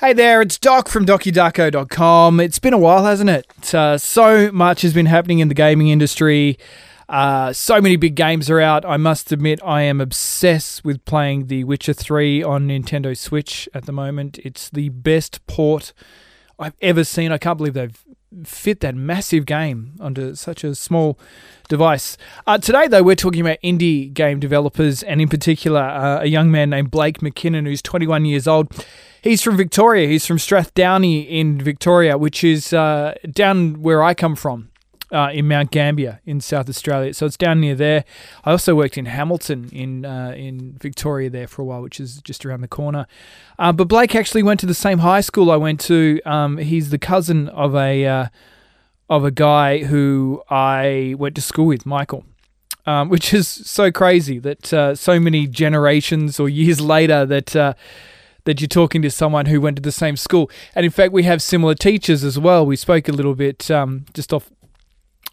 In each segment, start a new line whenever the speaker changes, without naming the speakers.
Hey there, it's Doc from DokiDarko.com. It's been a while, hasn't it? Uh, so much has been happening in the gaming industry. Uh, so many big games are out. I must admit, I am obsessed with playing The Witcher 3 on Nintendo Switch at the moment. It's the best port I've ever seen. I can't believe they've fit that massive game onto such a small device. Uh, today, though, we're talking about indie game developers, and in particular, uh, a young man named Blake McKinnon, who's 21 years old. He's from Victoria. He's from Strathdownie in Victoria, which is uh, down where I come from. Uh, in Mount Gambier in South Australia, so it's down near there. I also worked in Hamilton in uh, in Victoria there for a while, which is just around the corner. Uh, but Blake actually went to the same high school I went to. Um, he's the cousin of a uh, of a guy who I went to school with, Michael. Um, which is so crazy that uh, so many generations or years later that uh, that you're talking to someone who went to the same school. And in fact, we have similar teachers as well. We spoke a little bit um, just off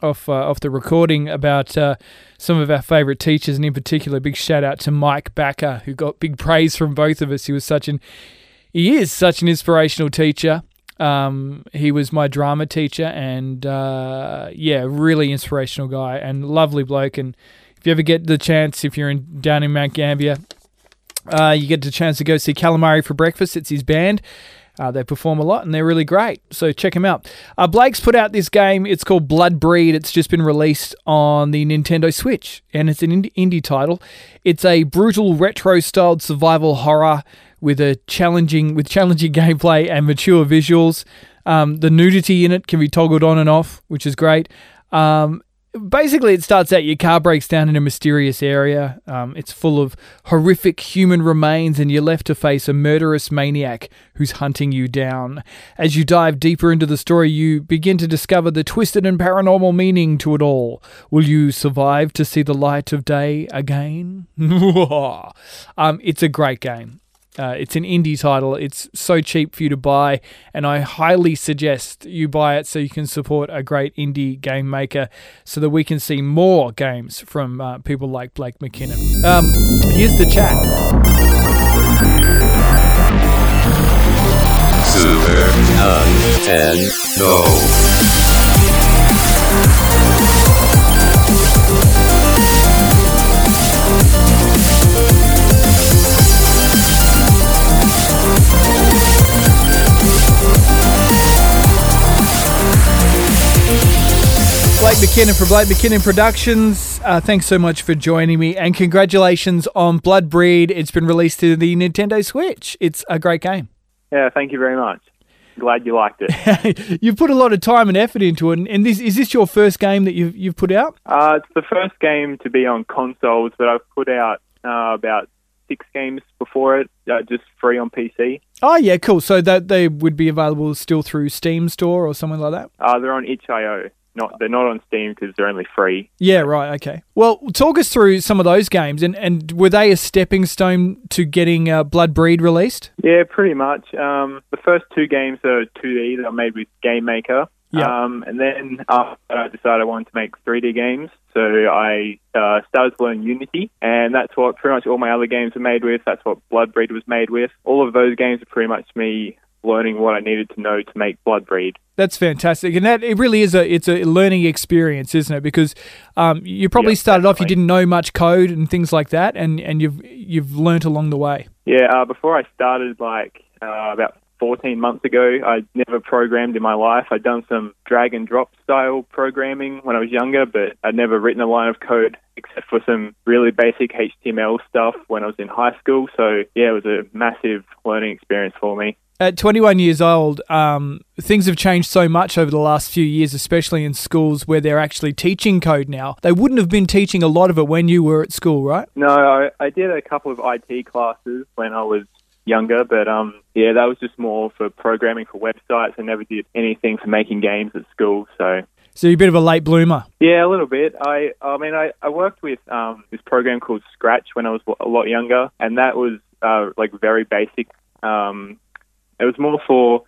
off uh, off the recording about uh, some of our favourite teachers, and in particular, big shout out to Mike Backer, who got big praise from both of us. He was such an he is such an inspirational teacher. Um, he was my drama teacher, and uh, yeah, really inspirational guy and lovely bloke. And if you ever get the chance, if you're in down in Mount Gambier, uh, you get the chance to go see Calamari for breakfast. It's his band. Uh, they perform a lot and they're really great. So check them out. Uh, Blake's put out this game. It's called Blood Breed. It's just been released on the Nintendo Switch and it's an indie title. It's a brutal retro styled survival horror with a challenging with challenging gameplay and mature visuals. Um, the nudity in it can be toggled on and off, which is great. Um, basically it starts out your car breaks down in a mysterious area. Um, it's full of horrific human remains and you're left to face a murderous maniac who's hunting you down. As you dive deeper into the story you begin to discover the twisted and paranormal meaning to it all. Will you survive to see the light of day again? Um, it's a great game uh, it's an indie title. It's so cheap for you to buy, and I highly suggest you buy it so you can support a great indie game maker so that we can see more games from uh, people like Blake McKinnon. Um, here's the chat. Super Nintendo. Blake McKinnon for Blake McKinnon Productions. Uh, thanks so much for joining me, and congratulations on Blood Breed. It's been released to the Nintendo Switch. It's a great game.
Yeah, thank you very much. Glad you liked
it. you've put a lot of time and effort into it, and this is this your first game that you've you've put out?
Uh, it's the first game to be on consoles, but I've put out uh, about six games before it, uh, just free on PC.
Oh yeah, cool. So that they would be available still through Steam Store or something like that.
Uh, they're on itch.io not they're not on Steam because they're only free.
Yeah, right. Okay. Well, talk us through some of those games, and and were they a stepping stone to getting uh, Blood Breed released?
Yeah, pretty much. Um, the first two games are 2D that I made with Game Maker. Yeah. Um, and then after I decided I wanted to make 3D games, so I uh, started to learn Unity, and that's what pretty much all my other games are made with. That's what Blood Breed was made with. All of those games are pretty much me learning what I needed to know to make Blood Breed.
That's fantastic, and that it really is a it's a learning experience, isn't it? Because um, you probably yep, started definitely. off, you didn't know much code and things like that, and, and you've you've learnt along the way.
Yeah, uh, before I started, like uh, about 14 months ago, I'd never programmed in my life. I'd done some drag and drop style programming when I was younger, but I'd never written a line of code except for some really basic HTML stuff when I was in high school. So yeah, it was a massive learning experience for me
at 21 years old, um, things have changed so much over the last few years, especially in schools where they're actually teaching code now. They wouldn't have been teaching a lot of it when you were at school, right?
No, I, I did a couple of IT classes when I was younger, but um, yeah, that was just more for programming for websites. I never did anything for making games at school, so.
So you're a bit of a late bloomer.
Yeah, a little bit. I, I mean, I, I worked with um, this program called Scratch when I was a lot younger, and that was uh, like very basic um, it was more for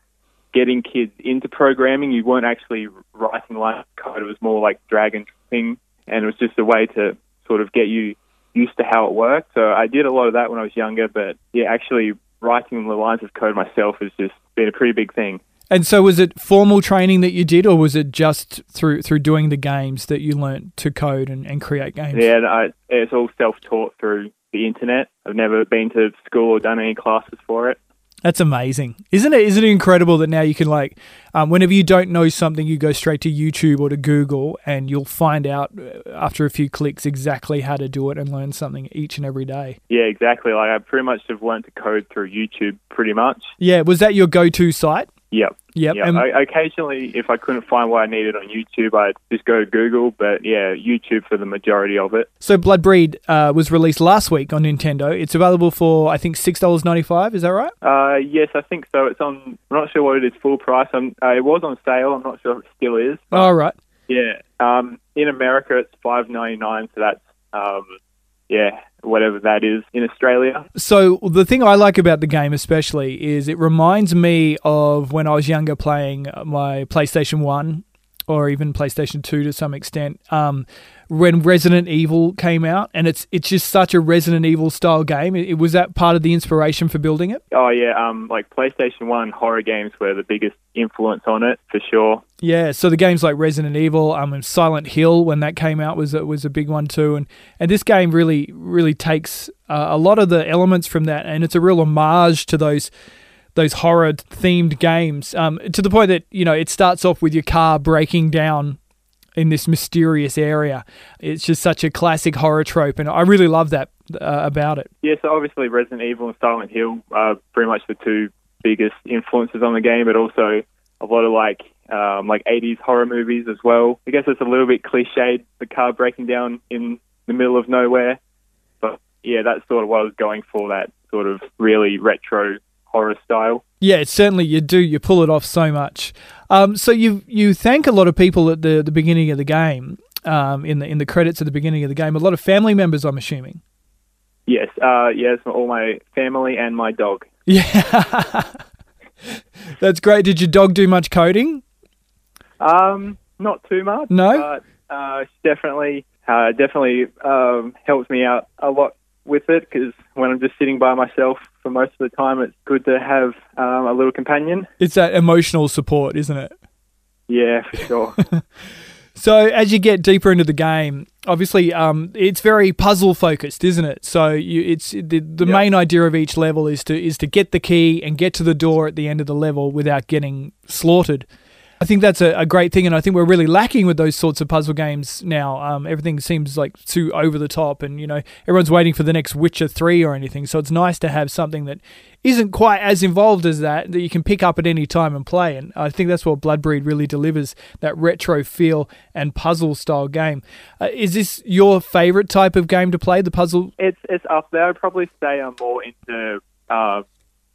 getting kids into programming. You weren't actually writing line code. It was more like drag and dropping, and it was just a way to sort of get you used to how it worked. So I did a lot of that when I was younger, but yeah, actually writing the lines of code myself has just been a pretty big thing.
And so, was it formal training that you did, or was it just through through doing the games that you learnt to code and, and create games?
Yeah, I, it's all self taught through the internet. I've never been to school or done any classes for it.
That's amazing, isn't it? Isn't it incredible that now you can like, um, whenever you don't know something, you go straight to YouTube or to Google, and you'll find out uh, after a few clicks exactly how to do it and learn something each and every day.
Yeah, exactly. Like I pretty much have learned to code through YouTube, pretty much.
Yeah, was that your go-to site?
Yep.
Yep.
Yep.
And-
I, occasionally, if I couldn't find what I needed on YouTube, I'd just go to Google. But yeah, YouTube for the majority of it.
So Bloodbreed uh, was released last week on Nintendo. It's available for I think six dollars ninety five. Is that right?
Uh, yes, I think so. It's on. I'm not sure what it is full price. I'm, uh, it was on sale. I'm not sure if it still is.
All right.
Yeah. Um, in America, it's five ninety nine. So that's um, yeah, whatever that is in Australia.
So the thing I like about the game especially is it reminds me of when I was younger playing my PlayStation 1 or even PlayStation 2 to some extent. Um, when Resident Evil came out and it's it's just such a Resident Evil style game. It, it was that part of the inspiration for building it?
Oh yeah, um, like PlayStation One horror games were the biggest influence on it for sure.
Yeah, so the games like Resident Evil, um, and Silent Hill when that came out was a, was a big one too, and and this game really really takes uh, a lot of the elements from that, and it's a real homage to those those horror themed games, um, to the point that you know it starts off with your car breaking down in this mysterious area. It's just such a classic horror trope, and I really love that uh, about it.
Yeah, so obviously Resident Evil and Silent Hill are pretty much the two biggest influences on the game, but also a lot of like um, like 80s horror movies as well. I guess it's a little bit cliched, the car breaking down in the middle of nowhere, but yeah, that's sort of what I was going for. That sort of really retro horror style.
Yeah, certainly you do. You pull it off so much. Um, so you you thank a lot of people at the the beginning of the game. Um, in the in the credits at the beginning of the game, a lot of family members, I'm assuming.
Yes, uh, yes, all my family and my dog.
Yeah, that's great. Did your dog do much coding?
Um, not too much.
No?
but uh, definitely, uh, definitely um, helps me out a lot with it because when I'm just sitting by myself for most of the time, it's good to have um, a little companion.
It's that emotional support, isn't it?
Yeah, for sure.
So as you get deeper into the game, obviously, um, it's very puzzle focused, isn't it? So you, it's the the
Yeah.
main idea of each level is to is to get the key and get to the door at the end of the level without getting slaughtered. I think that's a, a great thing, and I think we're really lacking with those sorts of puzzle games now. Um, everything seems like too over the top, and you know everyone's waiting for the next Witcher three or anything. So it's nice to have something that isn't quite as involved as that that you can pick up at any time and play. And I think that's what Bloodbreed really delivers that retro feel and puzzle style game. Uh, is this your favorite type of game to play? The puzzle?
it's it's up there. I'd probably say I'm more into uh,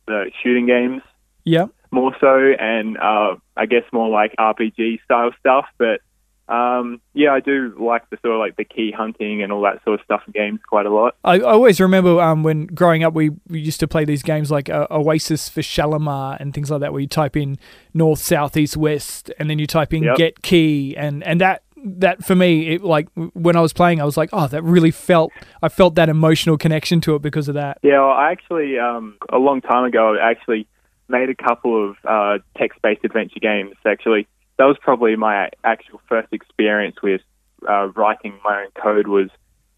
the shooting games
Yeah.
More so, and uh, I guess more like RPG style stuff. But um, yeah, I do like the sort of like the key hunting and all that sort of stuff in games quite a lot.
I, I always remember um, when growing up, we, we used to play these games like uh, Oasis for Shalimar and things like that, where you type in north, south, east, west, and then you type in
Yep.
get key, and and that that for me, it like when I was playing, I was like, oh, that really felt I felt that emotional connection to it because of that.
Yeah, well, I actually um, a long time ago I actually made a couple of uh, text-based adventure games. Actually, that was probably my actual first experience with uh, writing my own code. Was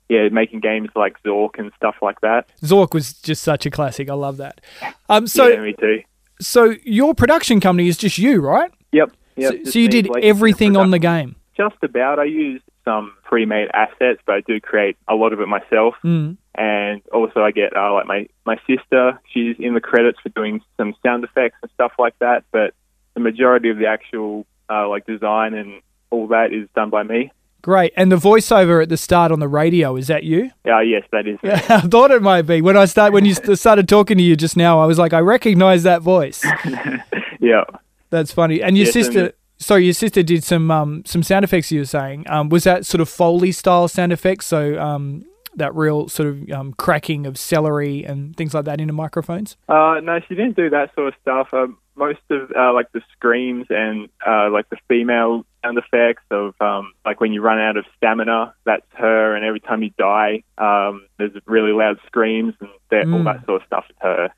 yeah, making games like Zork and stuff like that.
Zork was just such a classic. I love that. Um, so
yeah, me too.
so your production company is just you, right?
Yep. yep
so, so you did everything on the game.
Just about. I used some pre-made assets, but I do create a lot of it myself.
Mm.
And also, I get uh, like my my sister. She's in the credits for doing some sound effects and stuff like that. But the majority of the actual uh, like design and all that is done by me.
Great. And the voiceover at the start on the radio is that you?
Uh, yes, that is.
Yeah, I thought it might be. When I start when you started talking to you just now, I was like, I recognize that voice.
yeah.
That's funny. And your
Yes, and-
sorry, your sister did some um some sound effects. You were saying, um, was that sort of Foley style sound effects? So um, that real sort of um, cracking of celery and things like that into microphones.
Uh, no, she didn't do that sort of stuff. Um, most of uh, like the screams and uh, like the female sound effects of um, like when you run out of stamina, that's her, and every time you die, um, there's really loud screams and that, all
Mm.
that sort of stuff is her.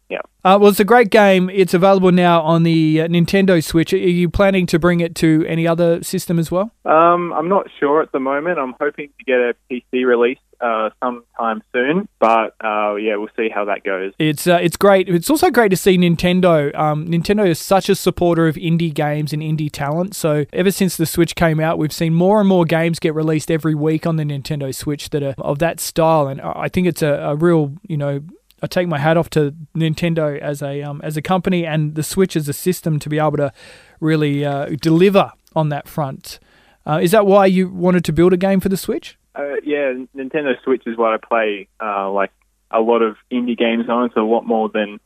Uh, well, it's a great game. It's available now on the uh, Nintendo Switch. Are you planning to bring it to any other system as well?
Um, I'm not sure at the moment. I'm hoping to get a PC release uh, sometime soon, but uh, yeah, we'll see how that goes.
It's uh, it's great. It's also great to see Nintendo. Um, Nintendo is such a supporter of indie games and indie talent. So ever since the Switch came out, we've seen more and more games get released every week on the Nintendo Switch that are of that style. And I think it's a, a real, you know, I take my hat off to Nintendo as a um, as a company and the Switch as a system to be able to really uh, deliver on that front. Uh, is that why you wanted to build a game for the Switch?
Uh, yeah, Nintendo Switch is what I play uh, like a lot of indie games on. It's a lot more than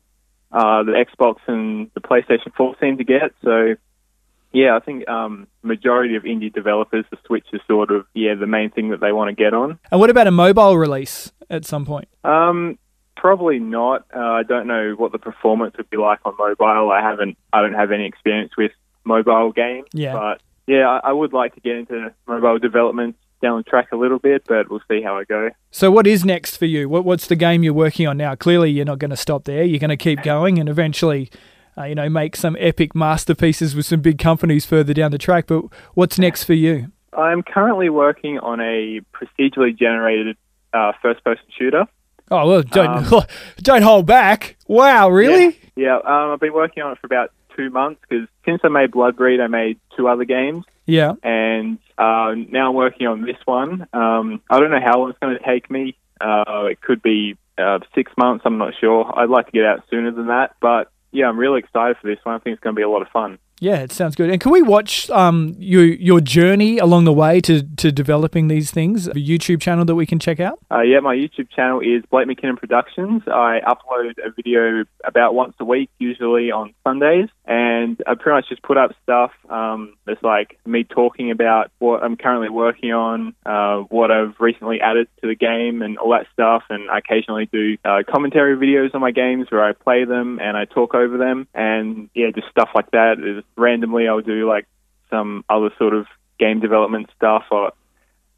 uh, the Xbox and the PlayStation 4 seem to get. So, yeah, I think um, majority of indie developers, the Switch is sort of yeah the main thing that they want to get on.
And what about a mobile release at some point?
Um, probably not. Uh, I don't know what the performance would be like on mobile. I haven't. I don't have any experience with mobile games.
Yeah.
But yeah, I, I would like to get into mobile development down the track a little bit, but we'll see how I go.
So, what is next for you? What, what's the game you're working on now? Clearly, you're not going to stop there. You're going to keep going and eventually, uh, you know, make some epic masterpieces with some big companies further down the track. But what's next for you?
I'm currently working on a procedurally generated uh, first-person shooter.
Oh well, don't don't hold back. Wow, really?
Yeah, um, I've been working on it for about two months because since I made Bloodbreed, I made two other games,
Yeah.
and uh, now I'm working on this one. Um, I don't know how long it's going to take me. Uh, it could be uh, six months. I'm not sure. I'd like to get out sooner than that, but yeah, I'm really excited for this one. I think it's going to be a lot of fun.
Yeah, it sounds good. And can we watch um your your journey along the way to to developing these things? A YouTube channel that we can check out.
Uh, yeah, my YouTube channel is Blake McKinnon Productions. I upload a video about once a week, usually on Sundays, and I pretty much just put up stuff. Um, that's like me talking about what I'm currently working on, uh, what I've recently added to the game, and all that stuff. And I occasionally do uh, commentary videos on my games where I play them and I talk over them, and yeah, just stuff like that. Just randomly, I'll do like some other sort of game development stuff or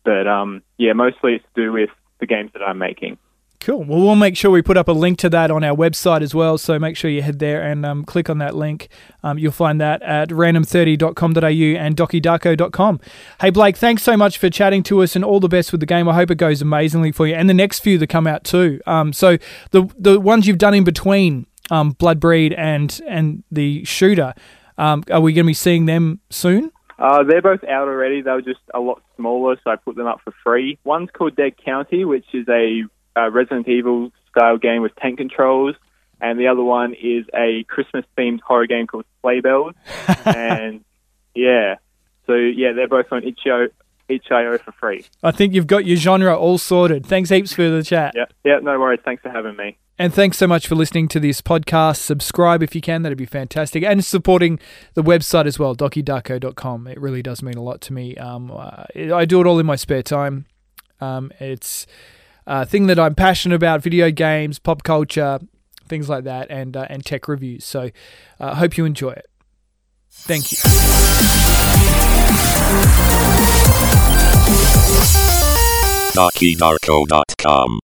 but um, yeah, mostly it's to do with the games that I'm making.
Cool. Well, we'll make sure we put up a link to that on our website as well. So make sure you head there and um, click on that link. Um, you'll find that at random30.com.au and dokidarko.com. Hey, Blake, thanks so much for chatting to us and all the best with the game. I hope it goes amazingly for you and the next few that come out too. Um, so the the ones you've done in between um, Bloodbreed and, and the shooter, um, are we going to be seeing them soon?
Uh, they're both out already. They were just a lot smaller, so I put them up for free. One's called Dead County, which is a uh, Resident Evil style game with tank controls, and the other one is a Christmas themed horror game called Sleigh Bells. and yeah, so yeah, they're both on itch.io, itch.io for free.
I think you've got your genre all sorted. Thanks heaps for the chat.
Yeah, yeah, no worries. Thanks for having me.
And thanks so much for listening to this podcast. Subscribe if you can, that'd be fantastic. And supporting the website as well, dokidarko.com. It really does mean a lot to me. Um, uh, I do it all in my spare time. Um, it's a thing that I'm passionate about video games, pop culture, things like that, and, uh, and tech reviews. So I uh, hope you enjoy it. Thank you.
DokiDarko.com